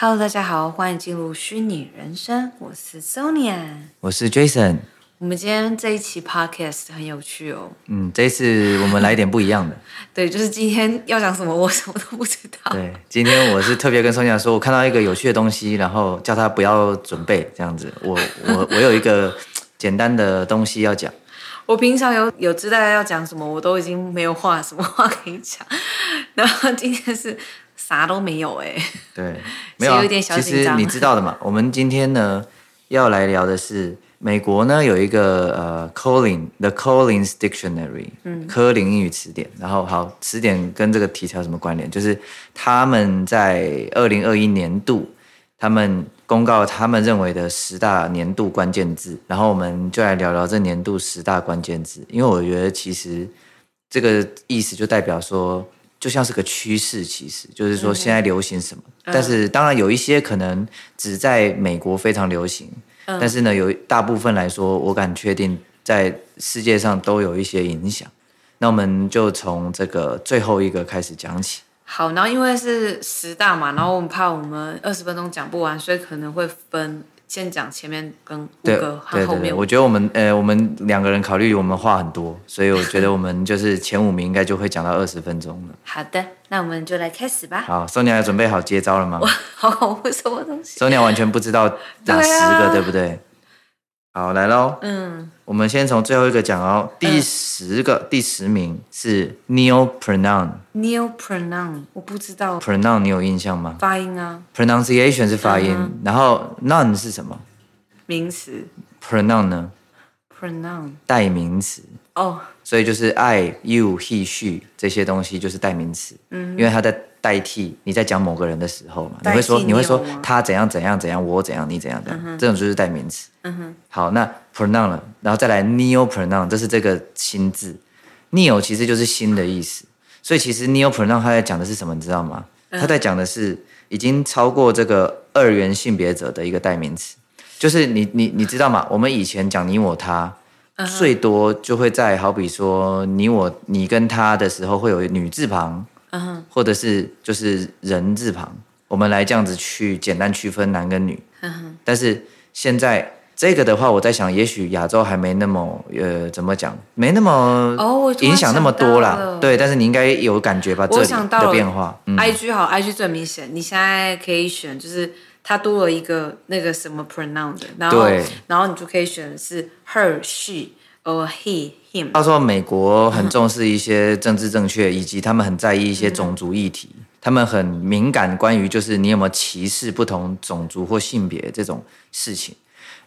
Hello，大家好，欢迎进入虚拟人生，我是 Sonia，我是 Jason。我们今天这一期 Podcast 很有趣哦。嗯，这一次我们来点不一样的。对，就是今天要讲什么，我什么都不知道。对，今天我是特别跟 Sonia 说，我看到一个有趣的东西，然后叫他不要准备这样子。我我 我有一个简单的东西要讲。我平常有有知道要讲什么，我都已经没有话什么话可以讲。然后今天是。啥都没有哎，对，没有、啊。其实你知道的嘛，我们今天呢要来聊的是美国呢有一个呃 Collins The Collins Dictionary，嗯，科林英语词典。然后好，词典跟这个题材有什么关联？就是他们在二零二一年度，他们公告他们认为的十大年度关键字。然后我们就来聊聊这年度十大关键字，因为我觉得其实这个意思就代表说。就像是个趋势，其实就是说现在流行什么。嗯、但是当然有一些可能只在美国非常流行，嗯、但是呢，有大部分来说，我敢确定在世界上都有一些影响。那我们就从这个最后一个开始讲起。好，然后因为是十大嘛，然后我们怕我们二十分钟讲不完，所以可能会分。先讲前面跟五个和后面。我觉得我们呃，我们两个人考虑我们话很多，所以我觉得我们就是前五名应该就会讲到二十分钟了。好的，那我们就来开始吧。好，Sonia 准备好接招了吗？我好好问什么东西？Sonia 完全不知道哪十个，对，啊、对不对？好，来喽。嗯，我们先从最后一个讲哦。第十个，嗯、第十名是 Neopronoun。Neopronoun，我不知道。Pronoun 你有印象吗？发音啊。Pronunciation 是发音，嗯、然后 noun 是什么？名词。Pronoun 呢？Pronoun。代名词。哦。Oh. 所以就是 I、you、he、she 这些东西就是代名词。嗯。因为它在。代替你在讲某个人的时候嘛，你会说你会说他怎样怎样怎样，我怎样你怎样怎样，嗯、这种就是代名词。嗯哼。好，那 pronoun 了，然后再来 neopronoun，这是这个新字。neo 其实就是新的意思，所以其实 neopronoun 他在讲的是什么，你知道吗？他在讲的是已经超过这个二元性别者的一个代名词，就是你你你知道吗？我们以前讲你我他，最多就会在好比说你我你跟他的时候会有女字旁。或者是就是人字旁，我们来这样子去简单区分男跟女。嗯哼，但是现在这个的话，我在想，也许亚洲还没那么呃，怎么讲，没那么哦，影响那么多啦。哦、对，但是你应该有感觉吧？这里的变化。嗯、IG 好，IG 最明显。你现在可以选，就是它多了一个那个什么 pronoun 的，然后然后你就可以选的是 her、she or he。他说，美国很重视一些政治正确，以及他们很在意一些种族议题，他们很敏感关于就是你有没有歧视不同种族或性别这种事情。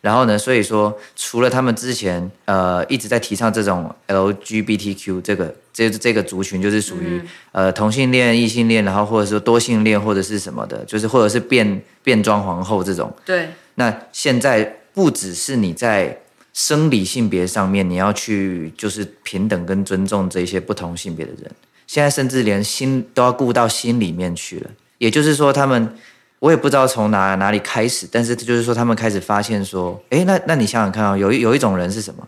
然后呢，所以说除了他们之前呃一直在提倡这种 LGBTQ 这个这这个族群，就是属于呃同性恋、异性恋，然后或者说多性恋或者是什么的，就是或者是变变装皇后这种。对。那现在不只是你在。生理性别上面，你要去就是平等跟尊重这些不同性别的人。现在甚至连心都要顾到心里面去了。也就是说，他们我也不知道从哪哪里开始，但是就是说，他们开始发现说，诶，那那你想想看啊，有有一种人是什么？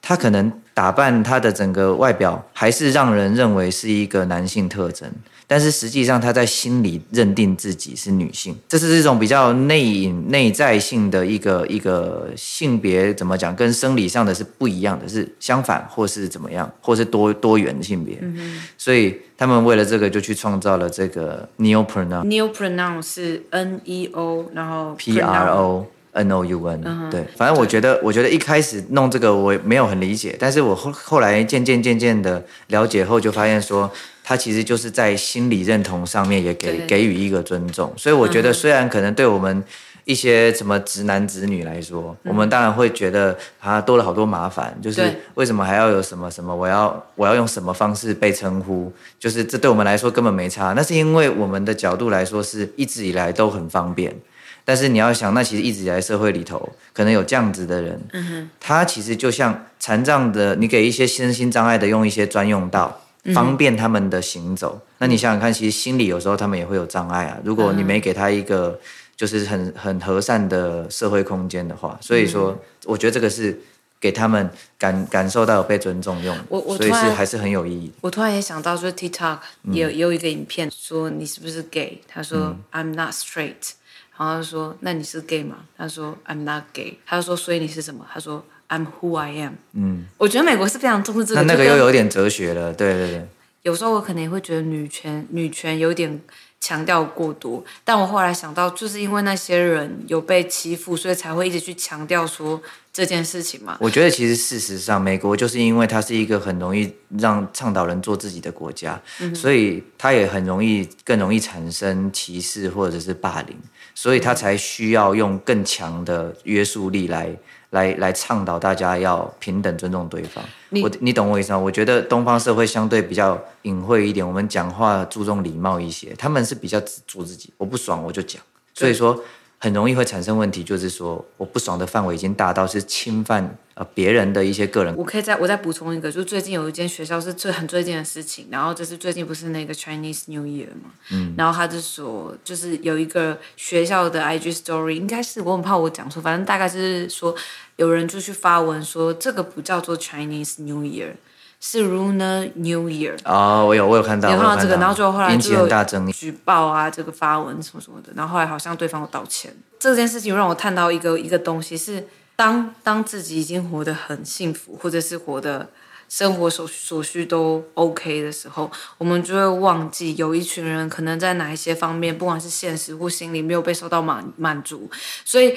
他可能打扮他的整个外表，还是让人认为是一个男性特征。但是实际上，他在心里认定自己是女性，这是一种比较内隐、内在性的一个一个性别，怎么讲？跟生理上的是不一样的，是相反，或是怎么样，或是多多元性别。嗯哼。所以他们为了这个，就去创造了这个 Neopronoun。Neopronoun 是 N E O，然后 P R O N O U N。嗯。对，反正我觉得，我觉得一开始弄这个我没有很理解，但是我后后来渐渐渐渐的了解后，就发现说。他其实就是在心理认同上面也给对。给予一个尊重，所以我觉得虽然可能对我们一些什么直男直女来说，嗯、我们当然会觉得啊多了好多麻烦，就是为什么还要有什么什么，我要我要用什么方式被称呼，就是这对我们来说根本没差。那是因为我们的角度来说是一直以来都很方便，但是你要想，那其实一直以来社会里头可能有这样子的人，嗯、哼。他其实就像残障的，你给一些身心障碍的用一些专用道。方便他们的行走。那你想想看，其实心里有时候他们也会有障碍啊。如果你没给他一个就是很很和善的社会空间的话，所以说，我觉得这个是给他们感感受到有被尊重用。我我所以是还是很有意义。我突然也想到，说 TikTok 也有也有一个影片说你是不是 gay？他说 I'm not straight。然后他说那你是 gay 吗？他说 I'm not gay。他说所以你是什么？他说 I'm who I am。嗯，我觉得美国是非常重视这个。那那个又有点哲学了，对对对。有时候我可能也会觉得女权女权有点强调过多，但我后来想到，就是因为那些人有被欺负，所以才会一直去强调说这件事情嘛。我觉得其实事实上，美国就是因为它是一个很容易让倡导人做自己的国家，嗯、所以它也很容易更容易产生歧视或者是霸凌，所以它才需要用更强的约束力来。来来倡导大家要平等尊重对方，你我你懂我意思吗？我觉得东方社会相对比较隐晦一点，我们讲话注重礼貌一些，他们是比较只做自己，我不爽我就讲，所以说。很容易会产生问题，就是说我不爽的范围已经大到是侵犯呃别人的一些个人。我可以再我再补充一个，就最近有一间学校是最很最近的事情，然后就是最近不是那个 Chinese New Year 嘛，嗯，然后他就说就是有一个学校的 IG Story，应该是我很怕我讲错，反正大概是说有人就去发文说这个不叫做 Chinese New Year。是 Lunar New Year 哦，我有我有看到，有看到这个，然后就后来就大争议举报啊，这个发文什么什么的，然后后来好像对方有道歉。这件事情让我看到一个一个东西是，当当自己已经活得很幸福，或者是活得生活所所需都 OK 的时候，我们就会忘记有一群人可能在哪一些方面，不管是现实或心理没有被受到满满足，所以。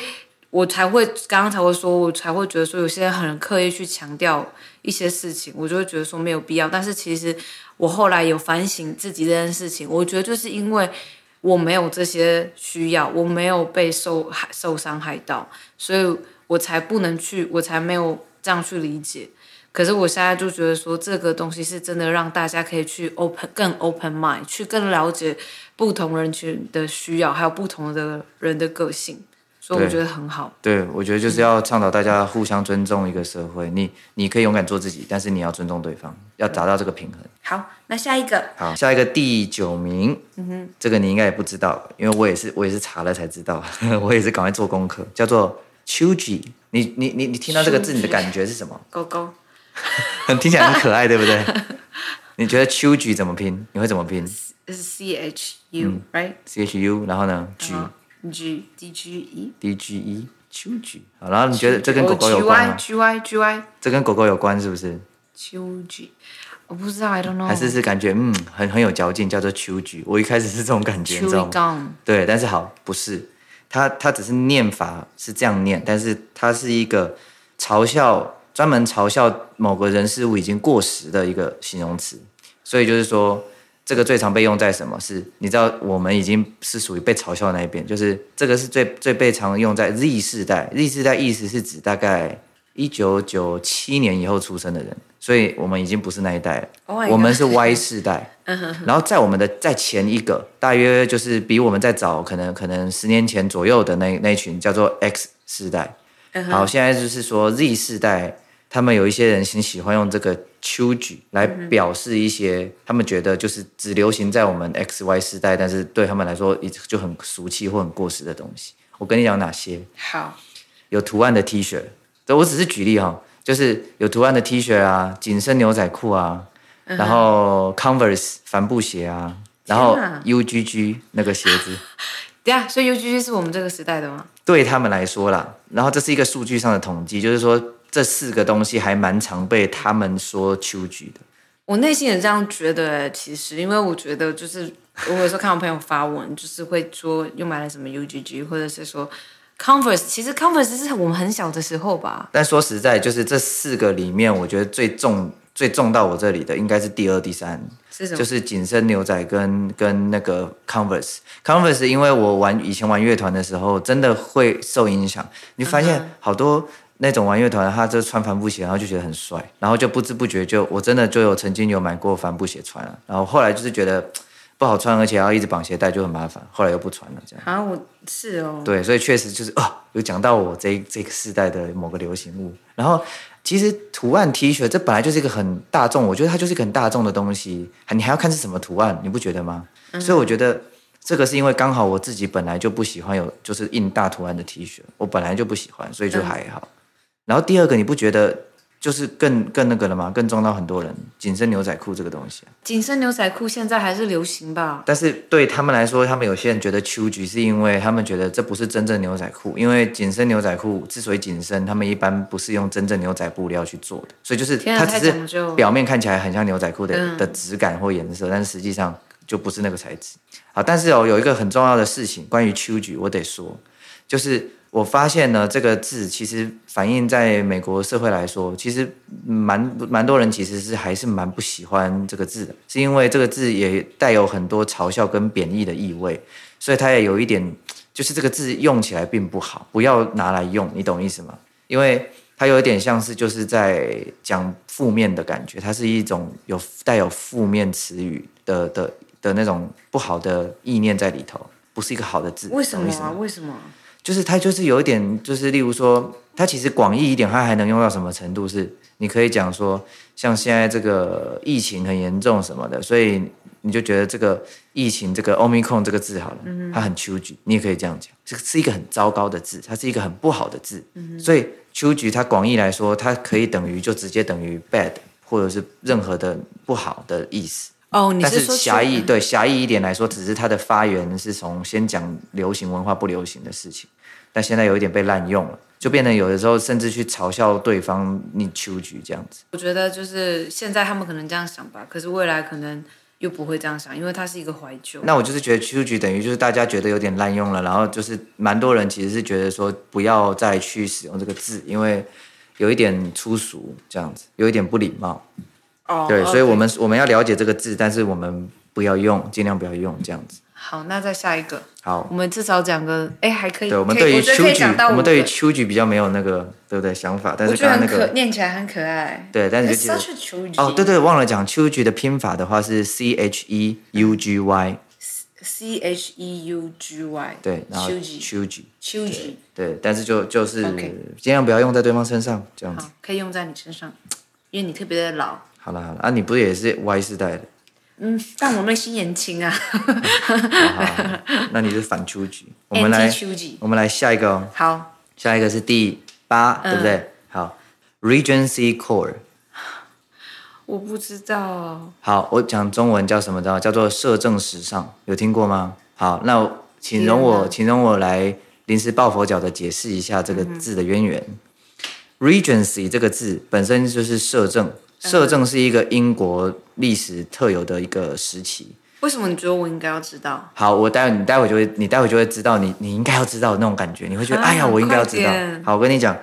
我才会刚刚才会说，我才会觉得说，有些人很刻意去强调一些事情，我就会觉得说没有必要。但是其实我后来有反省自己这件事情，我觉得就是因为我没有这些需要，我没有被受害受伤害到，所以我才不能去，我才没有这样去理解。可是我现在就觉得说，这个东西是真的让大家可以去 open 更 open mind，去更了解不同人群的需要，还有不同的人的个性。所以我觉得很好。对，我觉得就是要倡导大家互相尊重一个社会。嗯、你你可以勇敢做自己，但是你要尊重对方，要达到这个平衡。好，那下一个。好，下一个第九名。嗯哼，这个你应该也不知道，因为我也是我也是查了才知道，我也是赶快做功课，叫做 Cheugy。你你你你听到这个字，你的感觉是什么？狗狗。听起来很可爱，对不对？你觉得 Cheugy 怎么拼？你会怎么拼？是 C H U，right？C H U，然后呢？G。G D G E D G E Cheugy 好，然后你觉得这跟狗狗有关吗？G Y G Y 这跟狗狗有关是不是？Cheugy 我不知道，I don't know。还是是感觉嗯很很有嚼劲，叫做 Cheugy 我一开始是这种感觉，你知道吗？对，但是好不是，它它只是念法是这样念，但是它是一个嘲笑专门嘲笑某个人事物已经过时的一个形容词，所以就是说。这个最常被用在什么？是你知道我们已经是属于被嘲笑的那一边，就是这个是最最被常用在 Z 世代。Z 世代意思是指大概一九九七年以后出生的人，所以我们已经不是那一代了，oh、我们是 Y 世代。然后在我们的在前一个，大约就是比我们再早，可能可能十年前左右的那那群叫做 X 世代。好，现在就是说 Z 世代。他们有一些人很喜欢用这个 Cheugy 来表示一些他们觉得就是只流行在我们 X Y 世代，但是对他们来说就很俗气或很过时的东西。我跟你讲哪些？好，有图案的 T 恤，这我只是举例哈，就是有图案的 T 恤啊，紧身牛仔裤啊，然后 Converse 帆布鞋啊，然后 UGG 那个鞋子。对啊，所以 UGG 是我们这个时代的吗？对他们来说啦，然后这是一个数据上的统计，就是说。这四个东西还蛮常被他们说 Cheugy 的，我内心也这样觉得。其实，因为我觉得，就是我有时候看我朋友发文，就是会说又买了什么 UGG，或者是说 Converse。其实 Converse 是我们很小的时候吧。但说实在，就是这四个里面，我觉得最重、最重到我这里的，应该是第二、第三，是？就是紧身牛仔跟跟那个 Converse。Converse，因为我玩以前玩乐团的时候，真的会受影响。你发现好多。那种玩乐团，他就穿帆布鞋，然后就觉得很帅，然后就不知不觉就我真的就有曾经有买过帆布鞋穿了，然后后来就是觉得不好穿，而且要一直绑鞋带就很麻烦，后来又不穿了这样。啊，我是哦。对，所以确实就是哦，有讲到我这这个世代的某个流行物。然后其实图案 T 恤这本来就是一个很大众，我觉得它就是一个很大众的东西，你还要看是什么图案，你不觉得吗？嗯、所以我觉得这个是因为刚好我自己本来就不喜欢有就是印大图案的 T 恤，我本来就不喜欢，所以就还好。嗯然后第二个，你不觉得就是更更那个了吗，更撞到很多人。紧身牛仔裤这个东西，紧身牛仔裤现在还是流行吧？但是对他们来说，他们有些人觉得秋菊是因为他们觉得这不是真正牛仔裤，因为紧身牛仔裤之所以紧身，他们一般不是用真正牛仔布料去做的，所以就是它只是表面看起来很像牛仔裤的、嗯、的质感或颜色，但是实际上就不是那个材质。好，但是哦，有一个很重要的事情关于秋菊，我得说，就是。我发现呢，这个字其实反映在美国社会来说，其实蛮蛮多人其实是还是蛮不喜欢这个字的，是因为这个字也带有很多嘲笑跟贬义的意味，所以它也有一点，就是这个字用起来并不好，不要拿来用，你懂意思吗？因为它有一点像是就是在讲负面的感觉，它是一种有带有负面词语的的的那种不好的意念在里头，不是一个好的字。为什么？为什么？就是它，就是有一点，就是例如说，它其实广义一点，它还能用到什么程度？是你可以讲说，像现在这个疫情很严重什么的，所以你就觉得这个疫情这个 Omicron 这个字好了，它很秋菊，你也可以这样讲，这个是一个很糟糕的字，它是一个很不好的字，所以秋菊它广义来说，它可以等于就直接等于 bad，或者是任何的不好的意思。哦，你是说狭义？对，狭义一点来说，只是它的发源是从先讲流行文化不流行的事情，但现在有一点被滥用了，就变得有的时候甚至去嘲笑对方，你秋菊这样子。我觉得就是现在他们可能这样想吧，可是未来可能又不会这样想，因为它是一个怀旧。那我就是觉得秋菊等于就是大家觉得有点滥用了，然后就是蛮多人其实是觉得说不要再去使用这个字，因为有一点粗俗这样子，有一点不礼貌。Oh, 对所以我们我们要了解这个字，但是我们不要用，尽量不要用这样子。好，那再下一个。好，我们至少讲个，哎，还可以。对，我们对于秋菊，我们对于秋菊比较没有那个，对不对？想法，但是刚刚那个念起来很可爱。对，但是就哦，对对，忘了讲秋菊的拼法的话是 C H E U G Y。C H E U G Y。对，然后秋菊，秋菊，秋菊。对，但是就就是尽量不要用在对方身上，这样子。可以用在你身上，因为你特别的老。好了好了啊，你不是也是 Y 世代的？嗯，但我们心年轻啊。好好好，那你是反秋菊。我们来，我们来下一个哦。好，下一个是第八，对不对？好，Regency Core。我不知道。好，我讲中文叫什么的？叫做摄政时尚，有听过吗？好，那请容我，请容我来临时抱佛脚的解释一下这个字的渊源。Regency 这个字本身就是摄政。摄政是一个英国历史特有的一个时期。为什么你觉得我应该要知道？好，我待会你待会就会你待会就会知道你你应该要知道的那种感觉，你会觉得、啊、哎呀，我应该要知道。好，我跟你讲，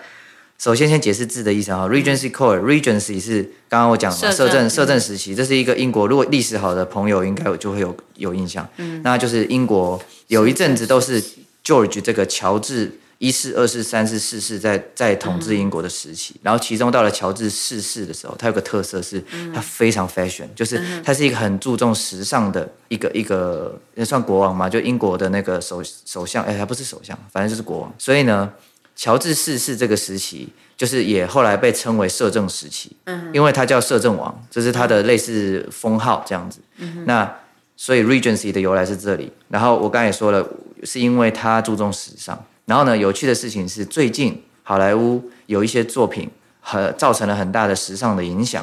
首先先解释字的意思哈。Regency Court，Regency 是刚刚我讲的摄政摄政时期，这是一个英国如果历史好的朋友应该就会有有印象。嗯，那就是英国有一阵子都是 George 这个乔治。一世、二世、三世、四世在在统治英国的时期，嗯、然后其中到了乔治四世的时候，他有个特色是，他非常 fashion，、嗯、就是他是一个很注重时尚的一个一个，也算国王嘛，就英国的那个首首相，哎，他不是首相，反正就是国王。所以呢，乔治四世这个时期，就是也后来被称为摄政时期，嗯，因为他叫摄政王，这是他的类似封号这样子。嗯、那所以 Regency 的由来是这里。然后我刚才也说了，是因为他注重时尚。然后呢，有趣的事情是，最近好莱坞有一些作品，很造成了很大的时尚的影响。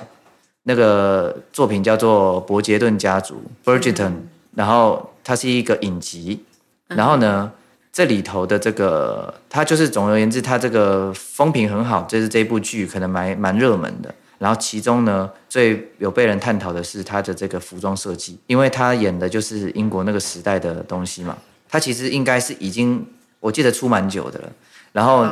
那个作品叫做《伯杰顿家族》（Bridgerton），然后它是一个影集。然后呢，这里头的这个，它就是总而言之，它这个风评很好，这是这部剧可能蛮蛮热门的。然后其中呢，最有被人探讨的是它的这个服装设计，因为他演的就是英国那个时代的东西嘛。他其实应该是已经。我记得出蛮久的了，然后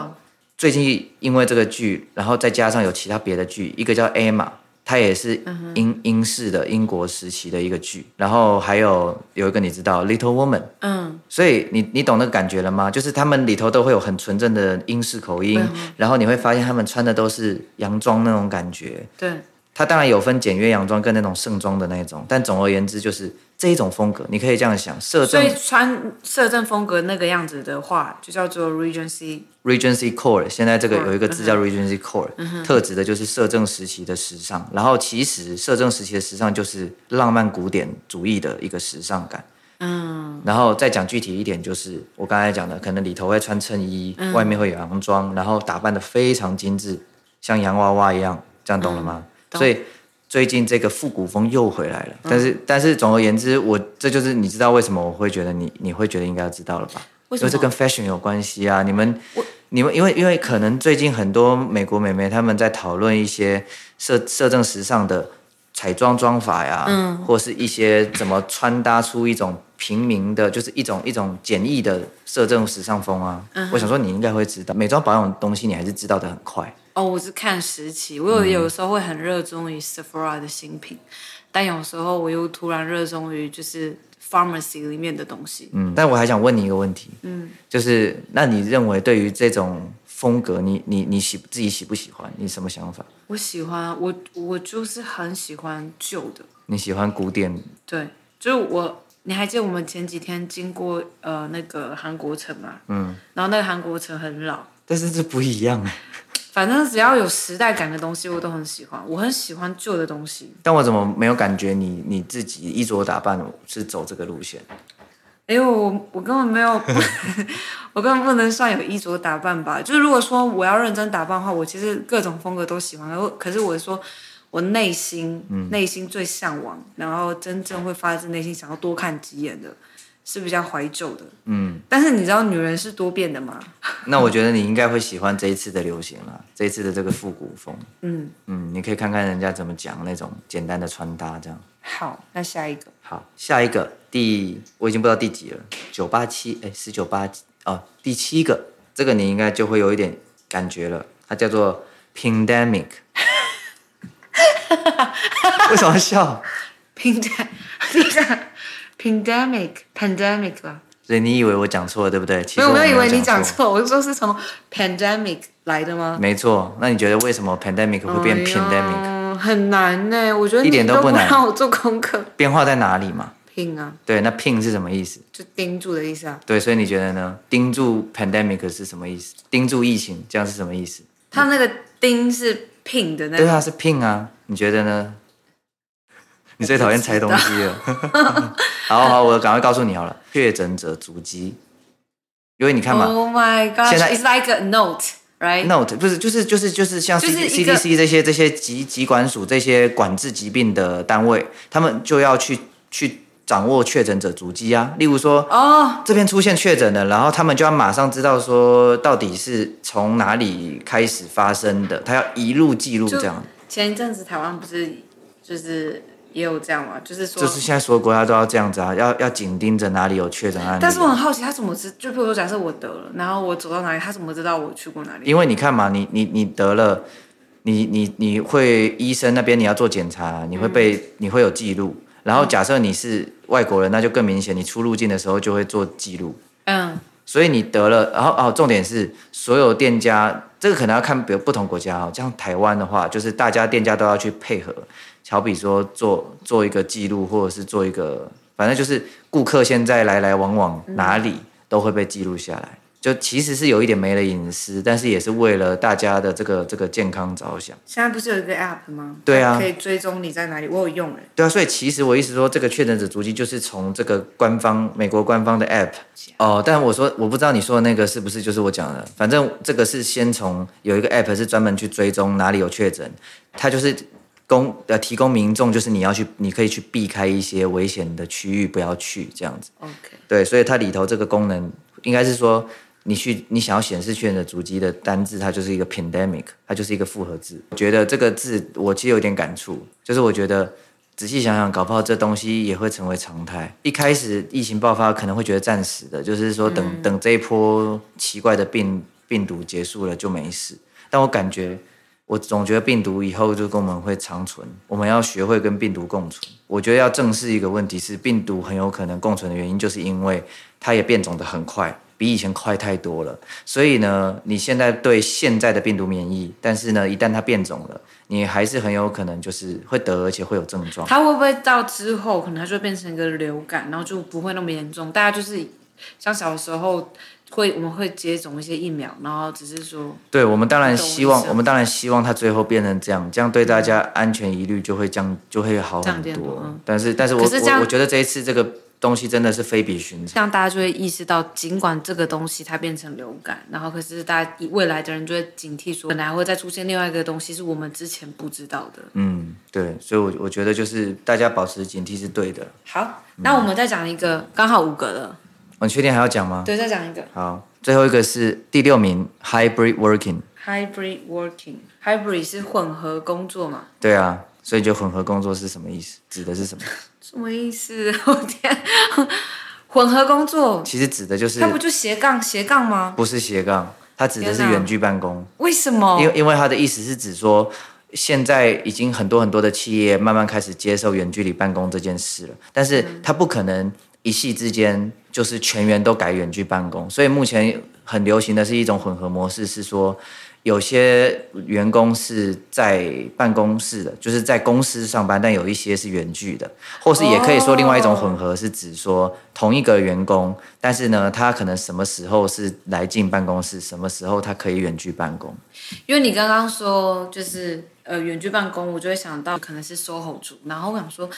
最近因为这个剧，然后再加上有其他别的剧，一个叫《Emma》，它也是英英式的英国时期的一个剧，然后还有有一个你知道《Little Woman》，嗯，所以你你懂那个感觉了吗？就是他们里头都会有很纯正的英式口音，然后你会发现他们穿的都是洋装那种感觉，对，它当然有分简约洋装跟那种盛装的那种，但总而言之就是。这一种风格，你可以这样想，摄政，所以穿摄政风格那个样子的话，就叫做 Regency Regency Core。现在这个有一个字叫 Regency Core，、嗯、特指的就是摄政时期的时尚。然后其实摄政时期的时尚就是浪漫古典主义的一个时尚感。嗯，然后再讲具体一点，就是我刚才讲的，可能里头会穿衬衣，嗯、外面会有洋装，然后打扮的非常精致，像洋娃娃一样。这样懂了吗？嗯、所以最近这个复古风又回来了。嗯、但是但是总而言之，我这就是你知道为什么我会觉得你你会觉得应该要知道了吧？为什么？因为这跟 fashion 有关系啊！你们你们因为因为可能最近很多美国美眉他们在讨论一些摄摄政时尚的。彩妆妆法呀，嗯，或是一些怎么穿搭出一种平民的，就是一种一种简易的摄政时尚风啊。嗯、哼我想说你应该会知道，美妆保养的东西你还是知道的很快。哦，我是看时期，我有有时候会很热衷于 Sephora 的新品，嗯、但有时候我又突然热衷于就是 Pharmacy 里面的东西。嗯，但我还想问你一个问题，嗯，就是那你认为对于这种风格，你你你喜自己喜不喜欢？你什么想法？我喜欢，我我就是很喜欢旧的。你喜欢古典？对，就是我。你还记得我们前几天经过呃那个韩国城吗？嗯。然后那个韩国城很老，但是这不一样。反正只要有时代感的东西，我都很喜欢。我很喜欢旧的东西。但我怎么没有感觉你你自己衣着打扮是走这个路线？哎呦，我我根本没有，我根本不能算有衣着打扮吧。就是如果说我要认真打扮的话，我其实各种风格都喜欢。可是我说我内心，嗯，内心最向往，然后真正会发自内心想要多看几眼的，是比较怀旧的。嗯，但是你知道女人是多变的吗？那我觉得你应该会喜欢这一次的流行了，这一次的这个复古风。嗯嗯，你可以看看人家怎么讲那种简单的穿搭，这样。好，那下一个。好，下一个第我已经不知道第几了，九八七哎，十九八哦，第七个，这个你应该就会有一点感觉了，它叫做 Pandemic。为什么笑 ？Pandemic，Pandemic 吧。所以你以为我讲错了，对不对？其实我没有，以为你讲错，我就说是从 Pandemic 来的吗？没错。那你觉得为什么 Pandemic 会变 Pandemic？很难呢，我觉得一点都不难。让我做功课，变化在哪里嘛？pin 啊，对，那 pin 是什么意思？就盯住的意思啊。对，所以你觉得呢？盯住 pandemic 是什么意思？盯住疫情，这样是什么意思？它那个盯是 pin 的那个，对啊，是 pin 啊。你觉得呢？你最讨厌猜东西了。好好，我赶快告诉你好了。确诊者足迹，因为你看嘛，Oh my God，现在 It's like a note。Right? Note 不是就是就是就是像 C C D C 这些这些疾疾管署这些管制疾病的单位，他们就要去去掌握确诊者足迹啊。例如说，哦，oh. 这边出现确诊的，然后他们就要马上知道说到底是从哪里开始发生的，他要一路记录这样。前一阵子台湾不是就是。也有这样嘛，就是说，就是现在所有国家都要这样子啊，要要紧盯着哪里有确诊案例。但是我很好奇，他怎么知？就比如说，假设我得了，然后我走到哪里，他怎么知道我去过哪里？因为你看嘛，你你你得了，你你你会医生那边你要做检查，你会被、嗯、你会有记录。然后假设你是外国人，那就更明显，你出入境的时候就会做记录。嗯。所以你得了，然后哦，重点是所有店家，这个可能要看比如不同国家哦，像台湾的话，就是大家店家都要去配合。好比说做做一个记录，或者是做一个，反正就是顾客现在来来往往哪里都会被记录下来。就其实是有一点没了隐私，但是也是为了大家的这个这个健康着想。现在不是有一个 app 吗？对啊，可以追踪你在哪里。我有用哎。对啊，所以其实我意思说，这个确诊者足迹就是从这个官方美国官方的 app 哦。但我说我不知道你说的那个是不是就是我讲的，反正这个是先从有一个 app 是专门去追踪哪里有确诊，它就是。供呃提供民众就是你要去，你可以去避开一些危险的区域，不要去这样子。OK，对，所以它里头这个功能应该是说，你去你想要显示确诊的足迹的单字，它就是一个 pandemic，它就是一个复合字。我觉得这个字我其实有点感触，就是我觉得仔细想想，搞不好这东西也会成为常态。一开始疫情爆发可能会觉得暂时的，就是说等、嗯、等这一波奇怪的病病毒结束了就没事，但我感觉。我总觉得病毒以后就跟我们会长存，我们要学会跟病毒共存。我觉得要正视一个问题是，病毒很有可能共存的原因，就是因为它也变种得很快，比以前快太多了。所以呢，你现在对现在的病毒免疫，但是呢，一旦它变种了，你还是很有可能就是会得，而且会有症状。它会不会到之后，可能它就变成一个流感，然后就不会那么严重？大家就是像小时候。会，我们会接种一些疫苗，然后只是说，对，我们当然希望，我们当然希望它最后变成这样，这样对大家安全疑虑就会降，就会好很多。但是，但是我我我觉得这一次这个东西真的是非比寻常，这样大家就会意识到，尽管这个东西它变成流感，然后可是大家未来的人就会警惕说，本来会再出现另外一个东西是我们之前不知道的。嗯，对，所以我，我我觉得就是大家保持警惕是对的。好，那我们再讲一个，嗯、刚好五个了。我确定还要讲吗？对，再讲一个。好，最后一个是第六名，hybrid working。hybrid working，hybrid 是混合工作嘛？对啊，所以就混合工作是什么意思？指的是什么？什么意思？我天，混合工作其实指的就是，它不就斜杠斜杠吗？不是斜杠，它指的是远距办公。为什么？因为因为它的意思是指说，现在已经很多很多的企业慢慢开始接受远距离办公这件事了，但是它不可能一夕之间就是全员都改远距办公，所以目前很流行的是一种混合模式，是说。有些员工是在办公室的，就是在公司上班，但有一些是远距的，或是也可以说另外一种混合，是指说同一个员工，但是呢，他可能什么时候是来进办公室，什么时候他可以远距办公。因为你刚刚说就是呃远距办公，我就会想到可能是 SOHO 族，然后我想说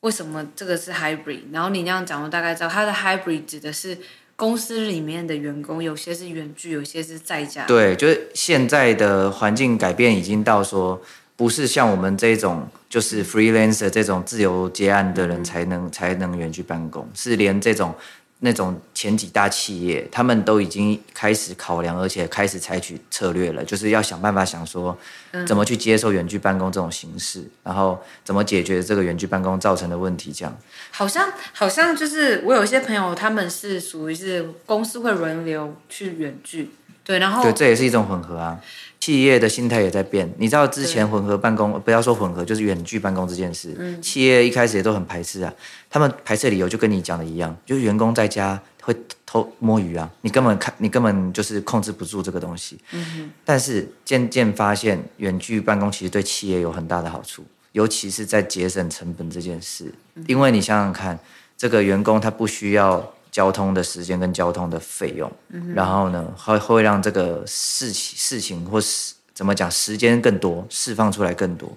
为什么这个是 hybrid，然后你那样讲，我大概知道它的 hybrid 指的是。公司里面的员工有些是远距，有些是在家。对，就是现在的环境改变已经到说，不是像我们这种就是 freelancer 这种自由接案的人才能、嗯、才能远距办公，是连这种。那种前几大企业，他们都已经开始考量，而且开始采取策略了，就是要想办法想说，怎么去接受远距办公这种形式，嗯、然后怎么解决这个远距办公造成的问题。这样，好像好像就是我有一些朋友，他们是属于是公司会轮流去远距，对，然后对，这也是一种混合啊。企业的心态也在变，你知道之前混合办公，不要说混合，就是远距办公这件事，嗯、企业一开始也都很排斥啊。他们排斥的理由就跟你讲的一样，就是员工在家会偷摸鱼啊，你根本看，你根本就是控制不住这个东西。嗯、哼但是渐渐发现，远距办公其实对企业有很大的好处，尤其是在节省成本这件事。因为你想想看，这个员工他不需要。交通的时间跟交通的费用，嗯、然后呢，会会让这个事情事情或是怎么讲，时间更多，释放出来更多。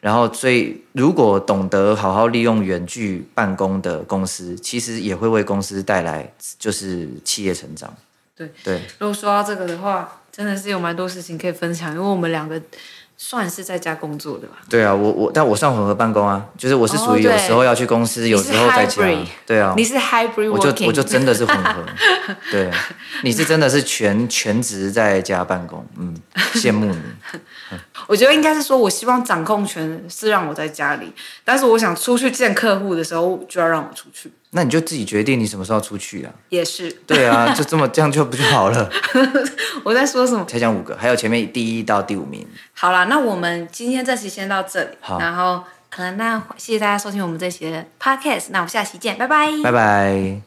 然后，所以如果懂得好好利用远距办公的公司，其实也会为公司带来就是企业成长。对对，对如果说到这个的话，真的是有蛮多事情可以分享，因为我们两个。算是在家工作的吧？对啊，我我但我算混合办公啊，就是我是属于有时候要去公司，有时候在家。对啊，你是 hybrid，我就我就真的是混合。对，你是真的是全全职在家办公，嗯，羡慕你。我觉得应该是说，我希望掌控权是让我在家里，但是我想出去见客户的时候，就要让我出去。那你就自己决定你什么时候出去啊。也是。对啊就这么这样就不就好了。我在说什么？才讲五个还有前面第一到第五名。好啦那我们今天这期先到这里好。然后可能那谢谢大家收听我们这期的 podcast 那我们下期见拜拜。拜拜。